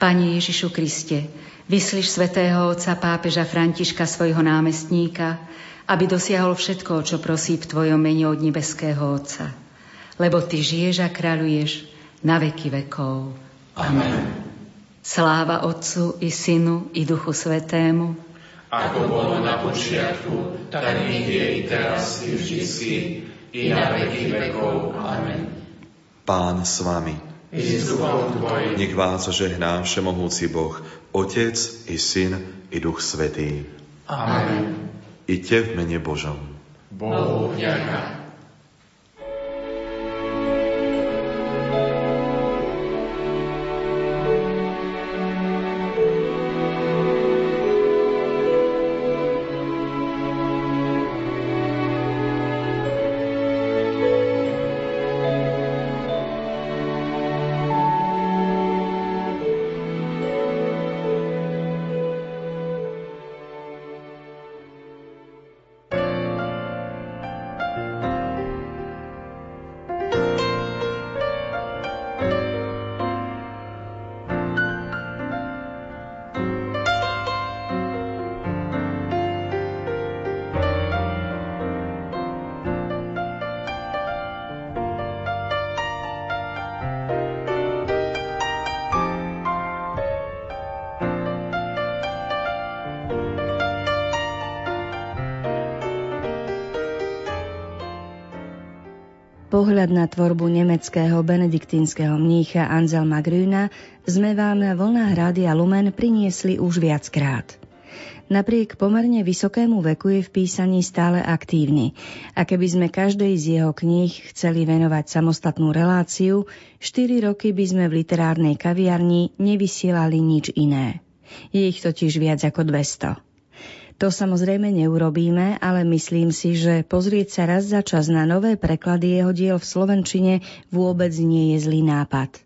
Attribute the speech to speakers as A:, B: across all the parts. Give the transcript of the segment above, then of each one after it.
A: Pani Ježišu Kriste, vyslíš svätého otca pápeža Františka svojho námestníka, aby dosiahol všetko, čo prosí v Tvojom mene od nebeského Otca. Lebo Ty žiješ a kráľuješ na veky vekov.
B: Amen.
A: Sláva Otcu i Synu i Duchu Svetému.
B: Ako bolo na počiatku, tak nech je i teraz i vždycky, i na veky vekov. Amen.
C: Pán s vami nech vás žehná Všemohúci Boh, Otec i Syn i Duch Svetý.
B: Amen.
C: Iďte v mene Božom.
B: Bohu vďaka.
D: Pohľad na tvorbu nemeckého benediktínskeho mnícha Anselma Grüna sme vám na vlnách Rádia Lumen priniesli už viackrát. Napriek pomerne vysokému veku je v písaní stále aktívny a keby sme každej z jeho kníh chceli venovať samostatnú reláciu, 4 roky by sme v literárnej kaviarni nevysielali nič iné. Je ich totiž viac ako 200. To samozrejme neurobíme, ale myslím si, že pozrieť sa raz za čas na nové preklady jeho diel v Slovenčine vôbec nie je zlý nápad.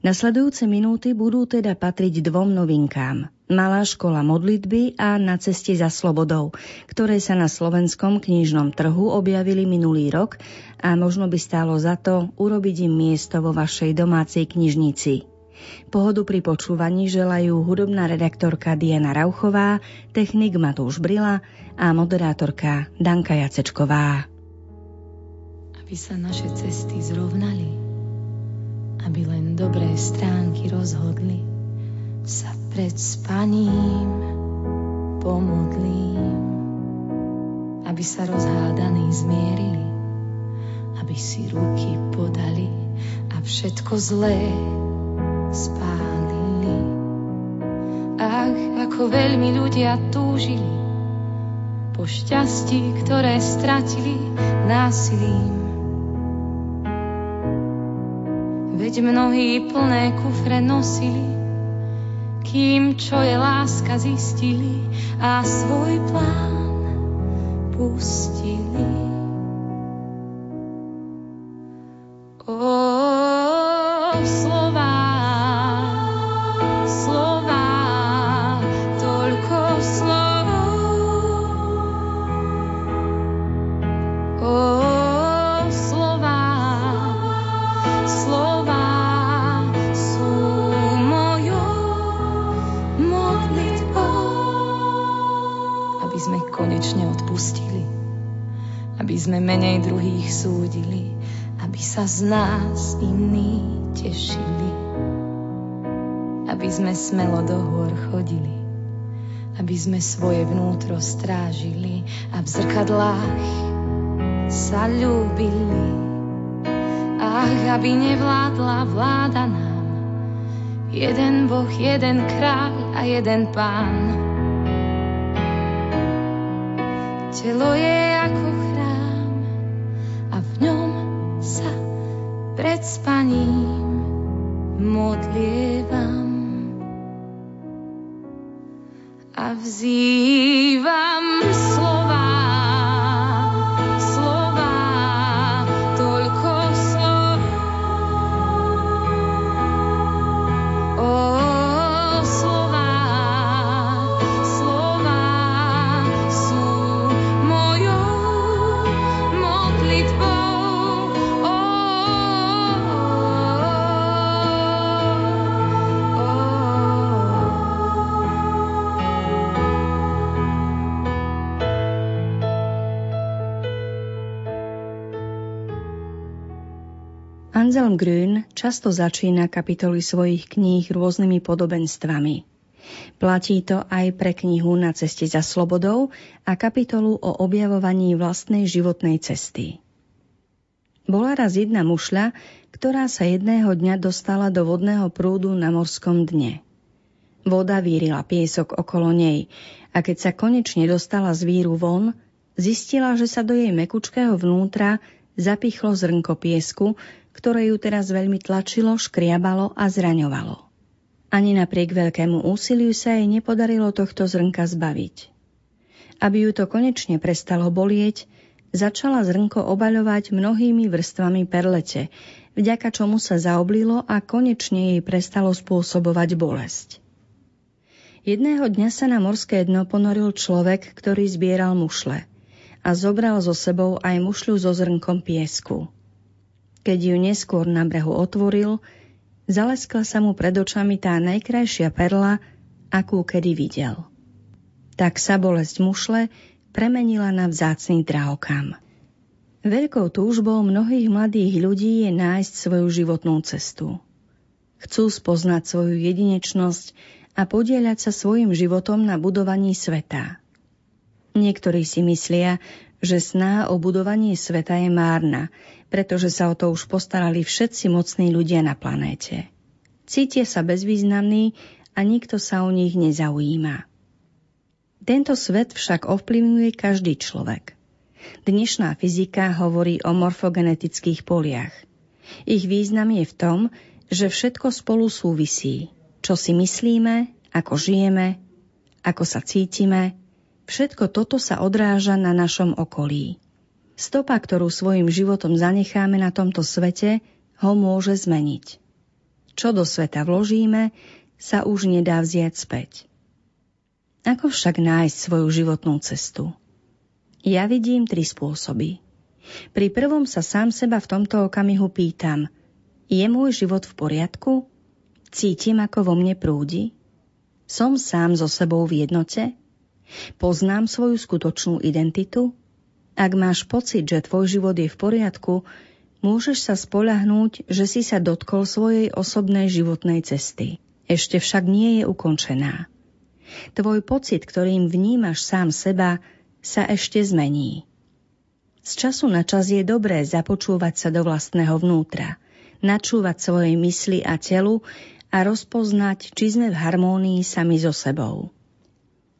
D: Nasledujúce minúty budú teda patriť dvom novinkám. Malá škola modlitby a Na ceste za slobodou, ktoré sa na slovenskom knižnom trhu objavili minulý rok a možno by stálo za to urobiť im miesto vo vašej domácej knižnici. Pohodu pri počúvaní želajú hudobná redaktorka Diana Rauchová, technik Matúš Brila a moderátorka Danka Jacečková.
E: Aby sa naše cesty zrovnali, aby len dobré stránky rozhodli, sa pred spaním pomodlím, aby sa rozhádaní zmierili, aby si ruky podali a všetko zlé spálili. Ach, ako veľmi ľudia túžili po šťastí, ktoré stratili násilím. Veď mnohí plné kufre nosili, kým čo je láska zistili a svoj plán pustili. Z nás iní tešili, aby sme smelo do hôr chodili, aby sme svoje vnútro strážili a v zrkadlách sa ľúbili. Ach, aby nevládla vláda nám, jeden Boh, jeden kráľ a jeden pán. Telo je ako
D: často začína kapitoly svojich kníh rôznymi podobenstvami. Platí to aj pre knihu Na ceste za slobodou a kapitolu o objavovaní vlastnej životnej cesty. Bola raz jedna mušľa, ktorá sa jedného dňa dostala do vodného prúdu na morskom dne. Voda vírila piesok okolo nej a keď sa konečne dostala z víru von, zistila, že sa do jej mekučkého vnútra zapichlo zrnko piesku, ktoré ju teraz veľmi tlačilo, škriabalo a zraňovalo. Ani napriek veľkému úsiliu sa jej nepodarilo tohto zrnka zbaviť. Aby ju to konečne prestalo bolieť, začala zrnko obaľovať mnohými vrstvami perlete, vďaka čomu sa zaoblilo a konečne jej prestalo spôsobovať bolesť. Jedného dňa sa na morské dno ponoril človek, ktorý zbieral mušle a zobral so sebou aj mušľu so zrnkom piesku. Keď ju neskôr na brehu otvoril, zaleskla sa mu pred očami tá najkrajšia perla, akú kedy videl. Tak sa bolesť mušle premenila na vzácný drahokam. Veľkou túžbou mnohých mladých ľudí je nájsť svoju životnú cestu. Chcú spoznať svoju jedinečnosť a podieľať sa svojim životom na budovaní sveta. Niektorí si myslia, že sná o budovaní sveta je márna, pretože sa o to už postarali všetci mocní ľudia na planéte. Cítia sa bezvýznamní a nikto sa o nich nezaujíma. Tento svet však ovplyvňuje každý človek. Dnešná fyzika hovorí o morfogenetických poliach. Ich význam je v tom, že všetko spolu súvisí. Čo si myslíme, ako žijeme, ako sa cítime, Všetko toto sa odráža na našom okolí. Stopa, ktorú svojim životom zanecháme na tomto svete, ho môže zmeniť. Čo do sveta vložíme, sa už nedá vziať späť. Ako však nájsť svoju životnú cestu? Ja vidím tri spôsoby. Pri prvom sa sám seba v tomto okamihu pýtam, je môj život v poriadku? Cítim, ako vo mne prúdi? Som sám so sebou v jednote? Poznám svoju skutočnú identitu? Ak máš pocit, že tvoj život je v poriadku, môžeš sa spolahnúť, že si sa dotkol svojej osobnej životnej cesty. Ešte však nie je ukončená. Tvoj pocit, ktorým vnímaš sám seba, sa ešte zmení. Z času na čas je dobré započúvať sa do vlastného vnútra, načúvať svojej mysli a telu a rozpoznať, či sme v harmónii sami so sebou.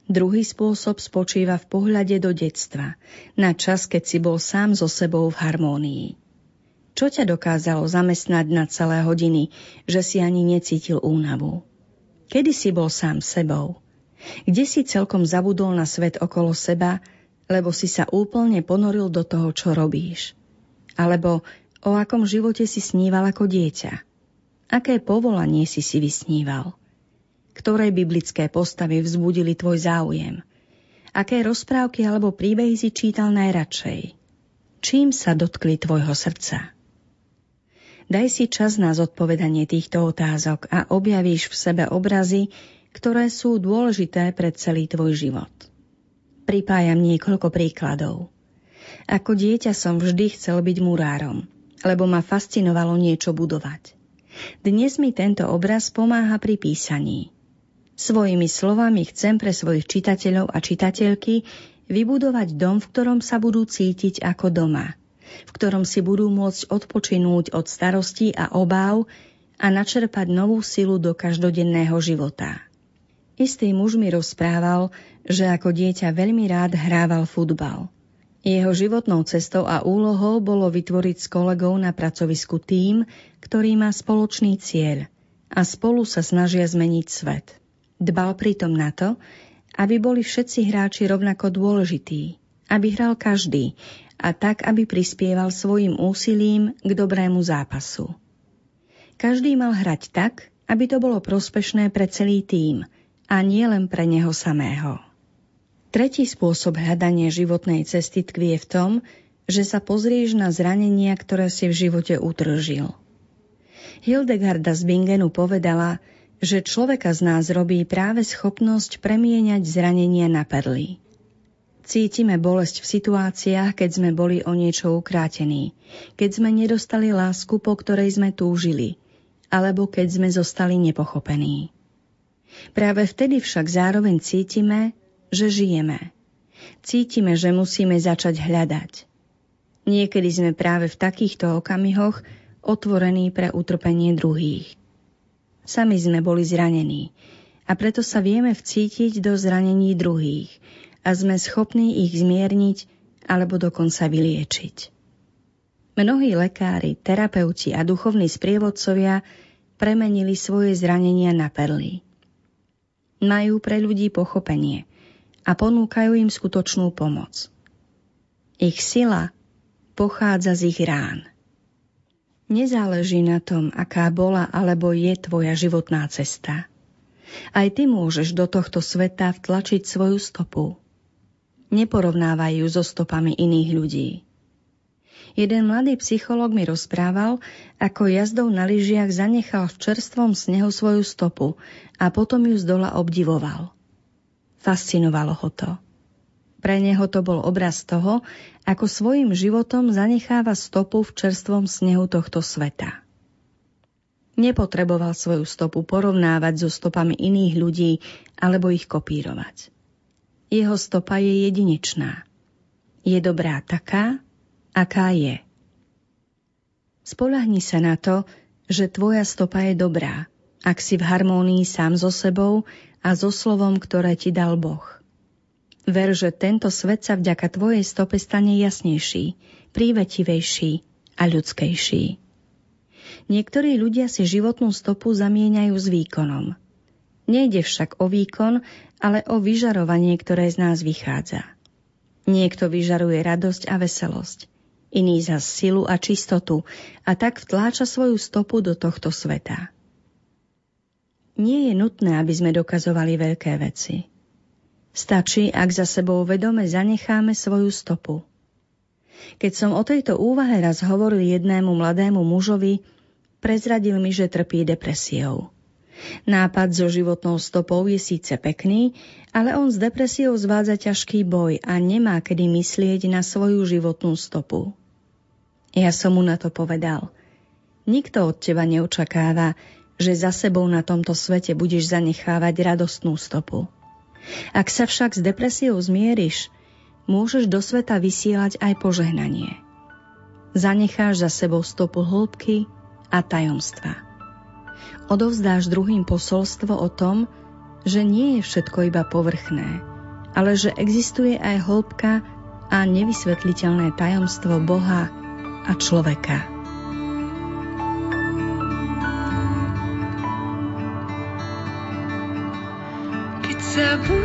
D: Druhý spôsob spočíva v pohľade do detstva, na čas, keď si bol sám so sebou v harmónii. Čo ťa dokázalo zamestnať na celé hodiny, že si ani necítil únavu? Kedy si bol sám sebou? Kde si celkom zabudol na svet okolo seba, lebo si sa úplne ponoril do toho, čo robíš? Alebo o akom živote si sníval ako dieťa? Aké povolanie si si vysníval? Ktoré biblické postavy vzbudili tvoj záujem? Aké rozprávky alebo príbehy si čítal najradšej? Čím sa dotkli tvojho srdca? Daj si čas na zodpovedanie týchto otázok a objavíš v sebe obrazy, ktoré sú dôležité pre celý tvoj život. Pripájam niekoľko príkladov. Ako dieťa som vždy chcel byť murárom, lebo ma fascinovalo niečo budovať. Dnes mi tento obraz pomáha pri písaní. Svojimi slovami chcem pre svojich čitateľov a čitateľky vybudovať dom, v ktorom sa budú cítiť ako doma, v ktorom si budú môcť odpočinúť od starostí a obáv a načerpať novú silu do každodenného života. Istý muž mi rozprával, že ako dieťa veľmi rád hrával futbal. Jeho životnou cestou a úlohou bolo vytvoriť s kolegou na pracovisku tým, ktorý má spoločný cieľ a spolu sa snažia zmeniť svet. Dbal pritom na to, aby boli všetci hráči rovnako dôležití, aby hral každý a tak, aby prispieval svojim úsilím k dobrému zápasu. Každý mal hrať tak, aby to bolo prospešné pre celý tím a nie len pre neho samého. Tretí spôsob hľadania životnej cesty tkvie v tom, že sa pozrieš na zranenia, ktoré si v živote utržil. Hildegarda z Bingenu povedala, že človeka z nás robí práve schopnosť premieňať zranenia na perly. Cítime bolesť v situáciách, keď sme boli o niečo ukrátení, keď sme nedostali lásku, po ktorej sme túžili, alebo keď sme zostali nepochopení. Práve vtedy však zároveň cítime, že žijeme. Cítime, že musíme začať hľadať. Niekedy sme práve v takýchto okamihoch otvorení pre utrpenie druhých. Sami sme boli zranení a preto sa vieme vcítiť do zranení druhých a sme schopní ich zmierniť alebo dokonca vyliečiť. Mnohí lekári, terapeuti a duchovní sprievodcovia premenili svoje zranenia na perly. Majú pre ľudí pochopenie a ponúkajú im skutočnú pomoc. Ich sila pochádza z ich rán. Nezáleží na tom, aká bola alebo je tvoja životná cesta. Aj ty môžeš do tohto sveta vtlačiť svoju stopu. Neporovnávaj ju so stopami iných ľudí. Jeden mladý psychológ mi rozprával, ako jazdou na lyžiach zanechal v čerstvom snehu svoju stopu a potom ju z dola obdivoval. Fascinovalo ho to. Pre neho to bol obraz toho, ako svojim životom zanecháva stopu v čerstvom snehu tohto sveta. Nepotreboval svoju stopu porovnávať so stopami iných ľudí alebo ich kopírovať. Jeho stopa je jedinečná. Je dobrá taká, aká je. Spolahni sa na to, že tvoja stopa je dobrá, ak si v harmónii sám so sebou a so slovom, ktoré ti dal Boh. Ver, že tento svet sa vďaka tvojej stope stane jasnejší, prívetivejší a ľudskejší. Niektorí ľudia si životnú stopu zamieňajú s výkonom. Nejde však o výkon, ale o vyžarovanie, ktoré z nás vychádza. Niekto vyžaruje radosť a veselosť, iný za silu a čistotu a tak vtláča svoju stopu do tohto sveta. Nie je nutné, aby sme dokazovali veľké veci – Stačí, ak za sebou vedome zanecháme svoju stopu. Keď som o tejto úvahe raz hovoril jednému mladému mužovi, prezradil mi, že trpí depresiou. Nápad so životnou stopou je síce pekný, ale on s depresiou zvádza ťažký boj a nemá kedy myslieť na svoju životnú stopu. Ja som mu na to povedal. Nikto od teba neočakáva, že za sebou na tomto svete budeš zanechávať radostnú stopu. Ak sa však s depresiou zmieriš, môžeš do sveta vysielať aj požehnanie. Zanecháš za sebou stopu hĺbky a tajomstva. Odovzdáš druhým posolstvo o tom, že nie je všetko iba povrchné, ale že existuje aj hĺbka a nevysvetliteľné tajomstvo Boha a človeka.
E: Zabudia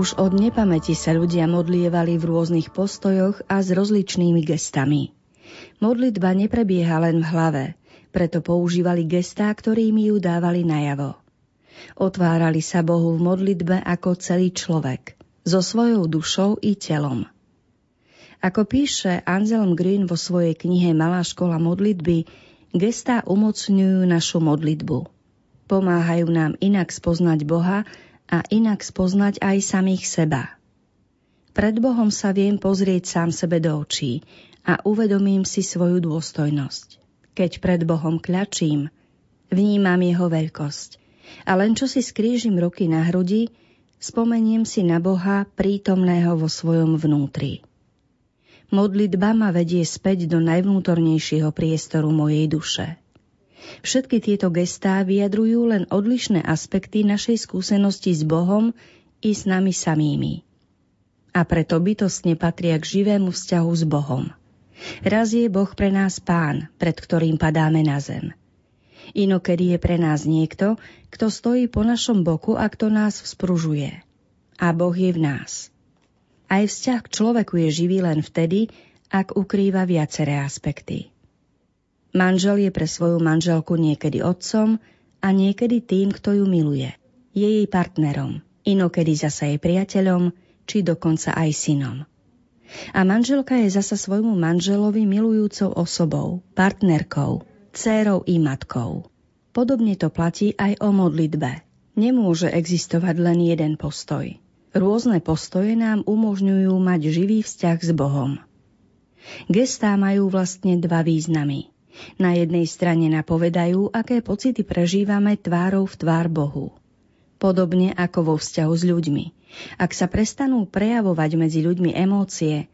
D: Už od nepamäti sa ľudia modlievali v rôznych postojoch a s rozličnými gestami. Modlitba neprebieha len v hlave, preto používali gestá, ktorými ju dávali najavo. Otvárali sa Bohu v modlitbe ako celý človek, so svojou dušou i telom. Ako píše Anselm Green vo svojej knihe Malá škola modlitby, gestá umocňujú našu modlitbu. Pomáhajú nám inak spoznať Boha a inak spoznať aj samých seba. Pred Bohom sa viem pozrieť sám sebe do očí a uvedomím si svoju dôstojnosť. Keď pred Bohom kľačím, vnímam jeho veľkosť a len čo si skrížim ruky na hrudi, spomeniem si na Boha prítomného vo svojom vnútri. Modlitba ma vedie späť do najvnútornejšieho priestoru mojej duše. Všetky tieto gestá vyjadrujú len odlišné aspekty našej skúsenosti s Bohom i s nami samými. A preto bytostne patria k živému vzťahu s Bohom. Raz je Boh pre nás pán, pred ktorým padáme na zem. Inokedy je pre nás niekto, kto stojí po našom boku a kto nás vzpružuje. A Boh je v nás. Aj vzťah k človeku je živý len vtedy, ak ukrýva viaceré aspekty. Manžel je pre svoju manželku niekedy otcom a niekedy tým, kto ju miluje. Je jej partnerom, inokedy zasa jej priateľom, či dokonca aj synom. A manželka je zasa svojmu manželovi milujúcou osobou, partnerkou, dcérou i matkou. Podobne to platí aj o modlitbe. Nemôže existovať len jeden postoj. Rôzne postoje nám umožňujú mať živý vzťah s Bohom. Gestá majú vlastne dva významy. Na jednej strane napovedajú, aké pocity prežívame tvárou v tvár Bohu. Podobne ako vo vzťahu s ľuďmi. Ak sa prestanú prejavovať medzi ľuďmi emócie,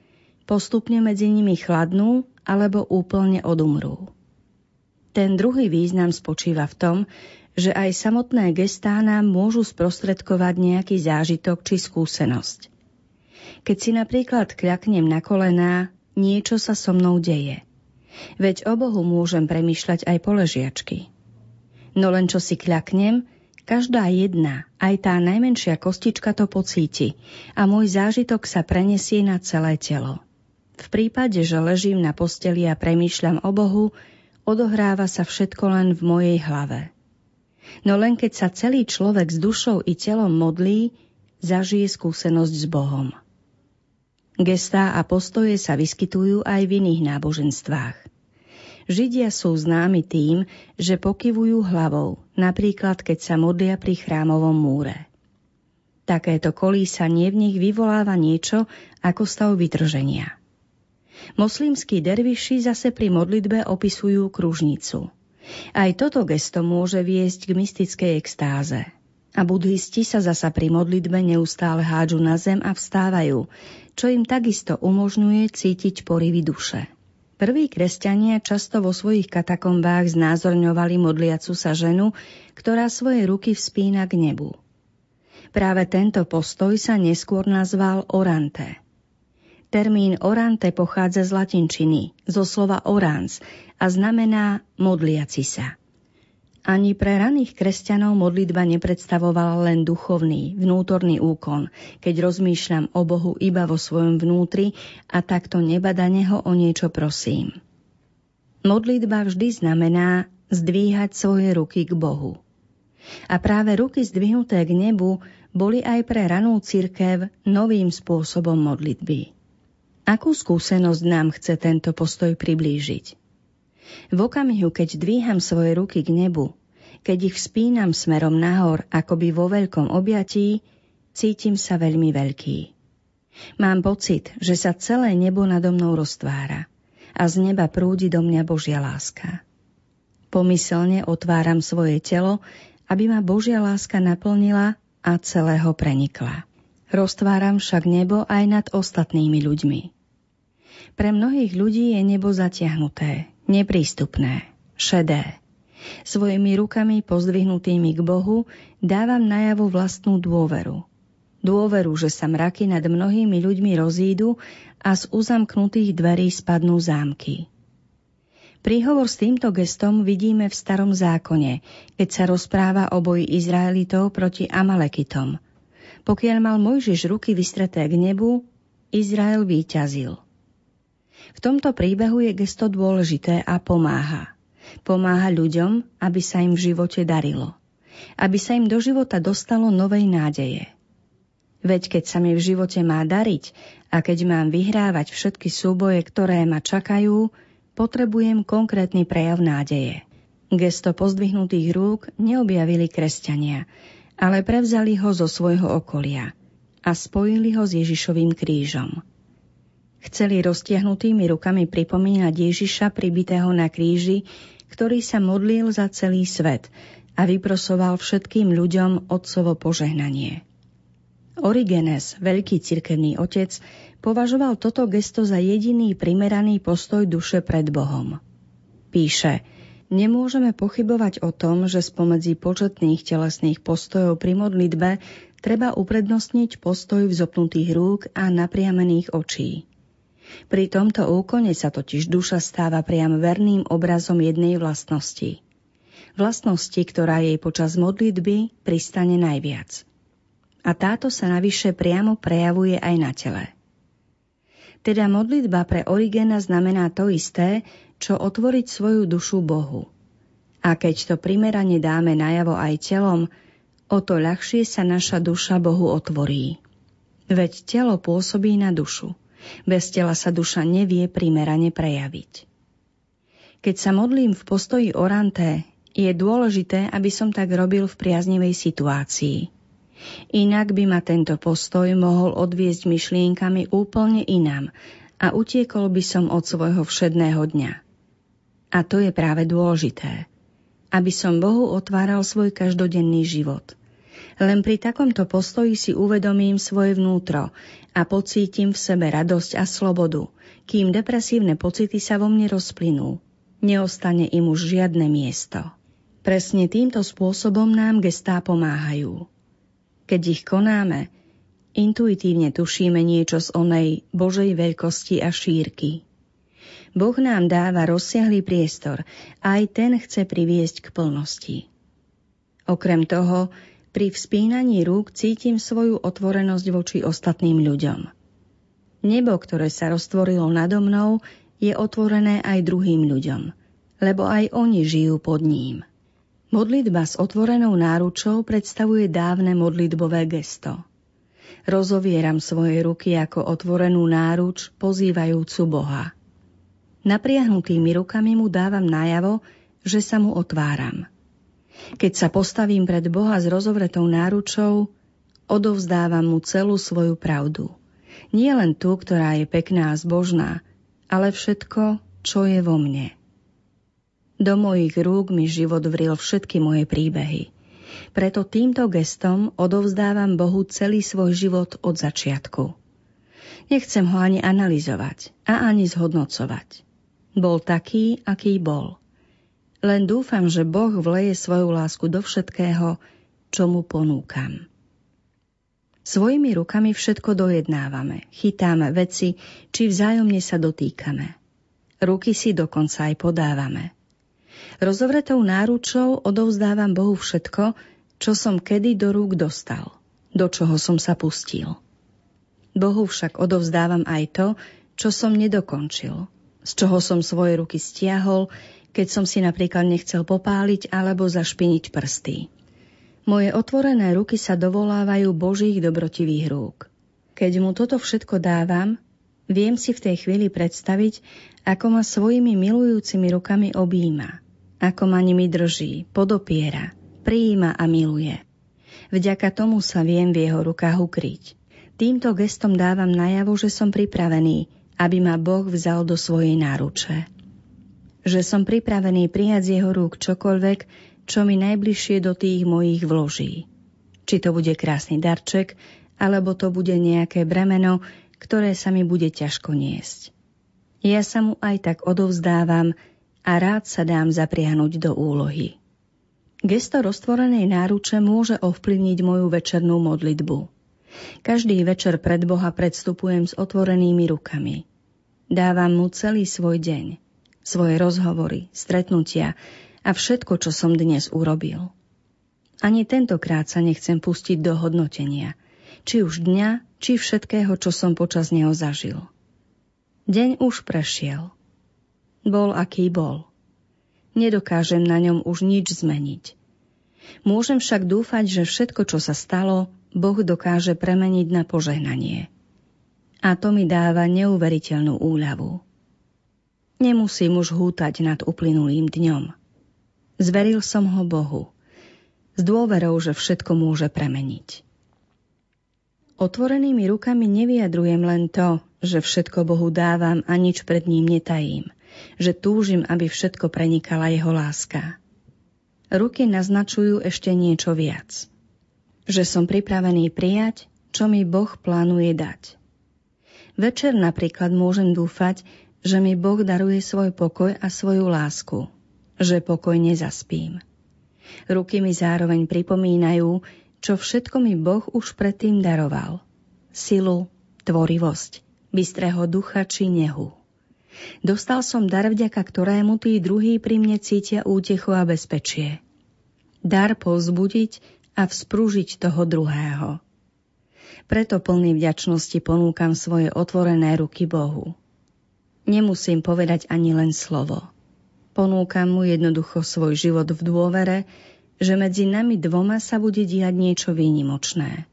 D: postupne medzi nimi chladnú alebo úplne odumrú. Ten druhý význam spočíva v tom, že aj samotné gestá nám môžu sprostredkovať nejaký zážitok či skúsenosť. Keď si napríklad kľaknem na kolená, niečo sa so mnou deje. Veď o Bohu môžem premýšľať aj po ležiačky. No len čo si kľaknem, každá jedna, aj tá najmenšia kostička to pocíti a môj zážitok sa prenesie na celé telo. V prípade, že ležím na posteli a premýšľam o Bohu, odohráva sa všetko len v mojej hlave. No len keď sa celý človek s dušou i telom modlí, zažije skúsenosť s Bohom. Gestá a postoje sa vyskytujú aj v iných náboženstvách. Židia sú známi tým, že pokyvujú hlavou, napríklad keď sa modlia pri chrámovom múre. Takéto kolísanie v nich vyvoláva niečo ako stav vytrženia. Moslimskí derviši zase pri modlitbe opisujú kružnicu. Aj toto gesto môže viesť k mystickej extáze. A budhisti sa zasa pri modlitbe neustále hádžu na zem a vstávajú, čo im takisto umožňuje cítiť porivy duše. Prví kresťania často vo svojich katakombách znázorňovali modliacu sa ženu, ktorá svoje ruky vspína k nebu. Práve tento postoj sa neskôr nazval orante – Termín orante pochádza z latinčiny, zo slova orans a znamená modliaci sa. Ani pre raných kresťanov modlitba nepredstavovala len duchovný, vnútorný úkon, keď rozmýšľam o Bohu iba vo svojom vnútri a takto nebadane ho o niečo prosím. Modlitba vždy znamená zdvíhať svoje ruky k Bohu. A práve ruky zdvihnuté k nebu boli aj pre ranú cirkev novým spôsobom modlitby. Akú skúsenosť nám chce tento postoj priblížiť? V okamihu, keď dvíham svoje ruky k nebu, keď ich spínam smerom nahor, akoby vo veľkom objatí, cítim sa veľmi veľký. Mám pocit, že sa celé nebo nado mnou roztvára a z neba prúdi do mňa Božia láska. Pomyselne otváram svoje telo, aby ma Božia láska naplnila a celého prenikla. Roztváram však nebo aj nad ostatnými ľuďmi. Pre mnohých ľudí je nebo zatiahnuté, neprístupné, šedé. Svojimi rukami pozdvihnutými k Bohu dávam najavo vlastnú dôveru. Dôveru, že sa mraky nad mnohými ľuďmi rozídu a z uzamknutých dverí spadnú zámky. Príhovor s týmto gestom vidíme v starom zákone, keď sa rozpráva o boji Izraelitov proti Amalekitom. Pokiaľ mal Mojžiš ruky vystreté k nebu, Izrael výťazil. V tomto príbehu je gesto dôležité a pomáha. Pomáha ľuďom, aby sa im v živote darilo. Aby sa im do života dostalo novej nádeje. Veď keď sa mi v živote má dariť a keď mám vyhrávať všetky súboje, ktoré ma čakajú, potrebujem konkrétny prejav nádeje. Gesto pozdvihnutých rúk neobjavili kresťania, ale prevzali ho zo svojho okolia a spojili ho s Ježišovým krížom. Chceli roztiahnutými rukami pripomínať Ježiša pribitého na kríži, ktorý sa modlil za celý svet a vyprosoval všetkým ľuďom otcovo požehnanie. Origenes, veľký cirkevný otec, považoval toto gesto za jediný primeraný postoj duše pred Bohom. Píše – Nemôžeme pochybovať o tom, že spomedzi početných telesných postojov pri modlitbe treba uprednostniť postoj vzopnutých rúk a napriamených očí. Pri tomto úkone sa totiž duša stáva priam verným obrazom jednej vlastnosti. Vlastnosti, ktorá jej počas modlitby pristane najviac. A táto sa navyše priamo prejavuje aj na tele. Teda modlitba pre Origena znamená to isté, čo otvoriť svoju dušu Bohu. A keď to primerane dáme najavo aj telom, o to ľahšie sa naša duša Bohu otvorí. Veď telo pôsobí na dušu. Bez tela sa duša nevie primerane prejaviť. Keď sa modlím v postoji oranté, je dôležité, aby som tak robil v priaznivej situácii. Inak by ma tento postoj mohol odviesť myšlienkami úplne inám a utiekol by som od svojho všedného dňa. A to je práve dôležité. Aby som Bohu otváral svoj každodenný život. Len pri takomto postoji si uvedomím svoje vnútro a pocítim v sebe radosť a slobodu, kým depresívne pocity sa vo mne rozplynú. Neostane im už žiadne miesto. Presne týmto spôsobom nám gestá pomáhajú. Keď ich konáme, intuitívne tušíme niečo z onej Božej veľkosti a šírky. Boh nám dáva rozsiahlý priestor aj ten chce priviesť k plnosti. Okrem toho, pri vzpínaní rúk cítim svoju otvorenosť voči ostatným ľuďom. Nebo, ktoré sa roztvorilo nado mnou, je otvorené aj druhým ľuďom, lebo aj oni žijú pod ním. Modlitba s otvorenou náručou predstavuje dávne modlitbové gesto. Rozovieram svoje ruky ako otvorenú náruč, pozývajúcu Boha. Napriahnutými rukami mu dávam najavo, že sa mu otváram. Keď sa postavím pred Boha s rozovretou náručou, odovzdávam mu celú svoju pravdu. Nie len tú, ktorá je pekná a zbožná, ale všetko, čo je vo mne. Do mojich rúk mi život vril všetky moje príbehy. Preto týmto gestom odovzdávam Bohu celý svoj život od začiatku. Nechcem ho ani analyzovať a ani zhodnocovať. Bol taký, aký bol. Len dúfam, že Boh vleje svoju lásku do všetkého, čo mu ponúkam. Svojimi rukami všetko dojednávame, chytáme veci, či vzájomne sa dotýkame. Ruky si dokonca aj podávame. Rozovretou náručou odovzdávam Bohu všetko, čo som kedy do rúk dostal, do čoho som sa pustil. Bohu však odovzdávam aj to, čo som nedokončil, z čoho som svoje ruky stiahol, keď som si napríklad nechcel popáliť alebo zašpiniť prsty. Moje otvorené ruky sa dovolávajú Božích dobrotivých rúk. Keď mu toto všetko dávam, viem si v tej chvíli predstaviť, ako ma svojimi milujúcimi rukami objíma, ako ma nimi drží, podopiera, prijíma a miluje. Vďaka tomu sa viem v jeho rukách ukryť. Týmto gestom dávam najavo, že som pripravený aby ma Boh vzal do svojej náruče. Že som pripravený prijať z jeho rúk čokoľvek, čo mi najbližšie do tých mojich vloží. Či to bude krásny darček, alebo to bude nejaké bremeno, ktoré sa mi bude ťažko niesť. Ja sa mu aj tak odovzdávam a rád sa dám zapriahnuť do úlohy. Gesto roztvorenej náruče môže ovplyvniť moju večernú modlitbu. Každý večer pred Boha predstupujem s otvorenými rukami. Dávam mu celý svoj deň, svoje rozhovory, stretnutia a všetko, čo som dnes urobil. Ani tentokrát sa nechcem pustiť do hodnotenia, či už dňa, či všetkého, čo som počas neho zažil. Deň už prešiel. Bol, aký bol. Nedokážem na ňom už nič zmeniť. Môžem však dúfať, že všetko, čo sa stalo, Boh dokáže premeniť na požehnanie. A to mi dáva neuveriteľnú úľavu. Nemusím už hútať nad uplynulým dňom. Zveril som ho Bohu. S dôverou, že všetko môže premeniť. Otvorenými rukami nevyjadrujem len to, že všetko Bohu dávam a nič pred ním netajím, že túžim, aby všetko prenikala jeho láska. Ruky naznačujú ešte niečo viac. Že som pripravený prijať, čo mi Boh plánuje dať. Večer napríklad môžem dúfať, že mi Boh daruje svoj pokoj a svoju lásku, že pokojne zaspím. Ruky mi zároveň pripomínajú, čo všetko mi Boh už predtým daroval. Silu, tvorivosť, bystrého ducha či nehu. Dostal som dar, vďaka ktorému tí druhí pri mne cítia útechu a bezpečie. Dar povzbudiť a vzprúžiť toho druhého. Preto plný vďačnosti ponúkam svoje otvorené ruky Bohu. Nemusím povedať ani len slovo. Ponúkam mu jednoducho svoj život v dôvere, že medzi nami dvoma sa bude diať niečo výnimočné.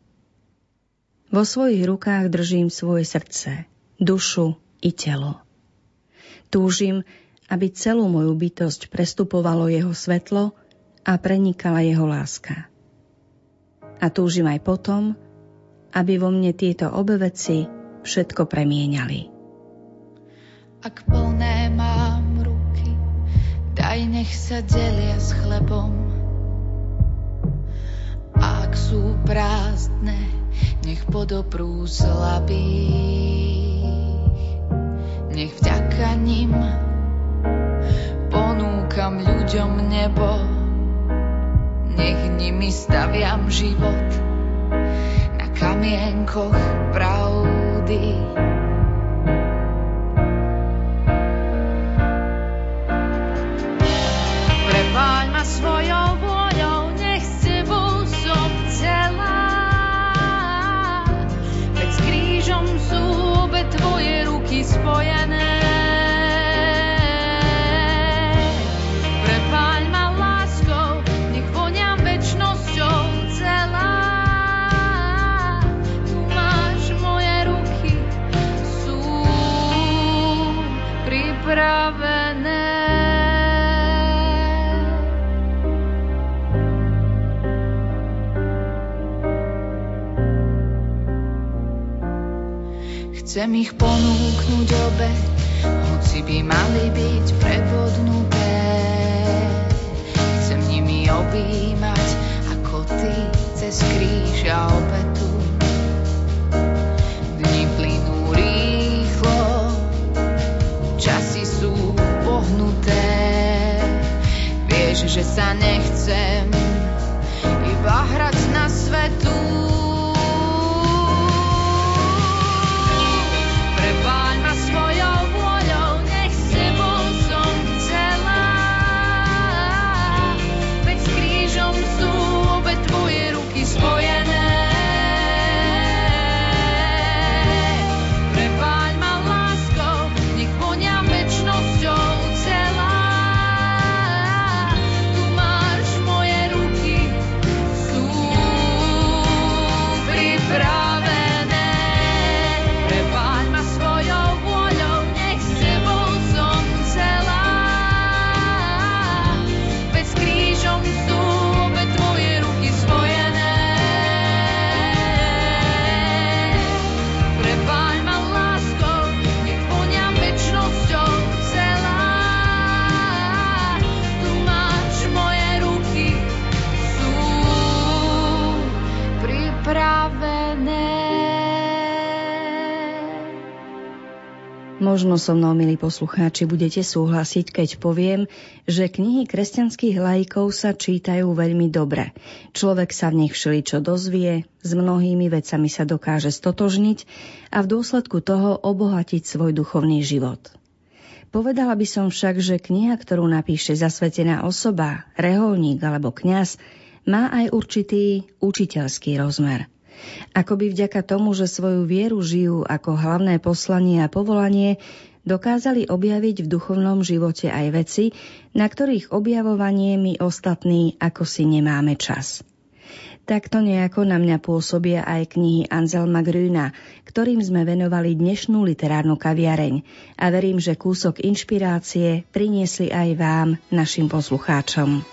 D: Vo svojich rukách držím svoje srdce, dušu i telo. Túžim, aby celú moju bytosť prestupovalo jeho svetlo a prenikala jeho láska. A túžim aj potom, aby vo mne tieto obe veci všetko premieniali.
F: Ak plné mám ruky, daj nech sa delia s chlebom. Ak sú prázdne, nech podobrú slabých. Nech vďaka nim ponúkam ľuďom nebo, nech nimi staviam život na kamienkoch pravdy. for your Chcem ich ponúknuť obe, hoci by mali byť prebodnuté. Chcem nimi objímať, ako ty cez kríž a obetu.
D: Možno so mnou, milí poslucháči, budete súhlasiť, keď poviem, že knihy kresťanských lajkov sa čítajú veľmi dobre. Človek sa v nich všeličo dozvie, s mnohými vecami sa dokáže stotožniť a v dôsledku toho obohatiť svoj duchovný život. Povedala by som však, že kniha, ktorú napíše zasvetená osoba, reholník alebo kňaz, má aj určitý učiteľský rozmer – Ako by vďaka tomu, že svoju vieru žijú ako hlavné poslanie a povolanie, dokázali objaviť v duchovnom živote aj veci, na ktorých objavovanie my ostatní ako si nemáme čas. Takto nejako na mňa pôsobia aj knihy Anselma Grüna, ktorým sme venovali dnešnú literárnu kaviareň a verím, že kúsok inšpirácie priniesli aj vám, našim poslucháčom.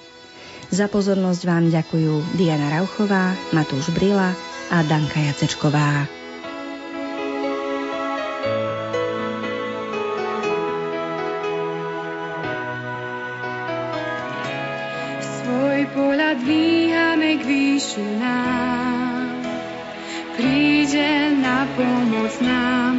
D: Za pozornosť vám ďakujú Diana Rauchová, Matúš Brila a Danka Jacečková.
E: Svoj pohľad dvíhame k výšinám. Príde na pomoc nám,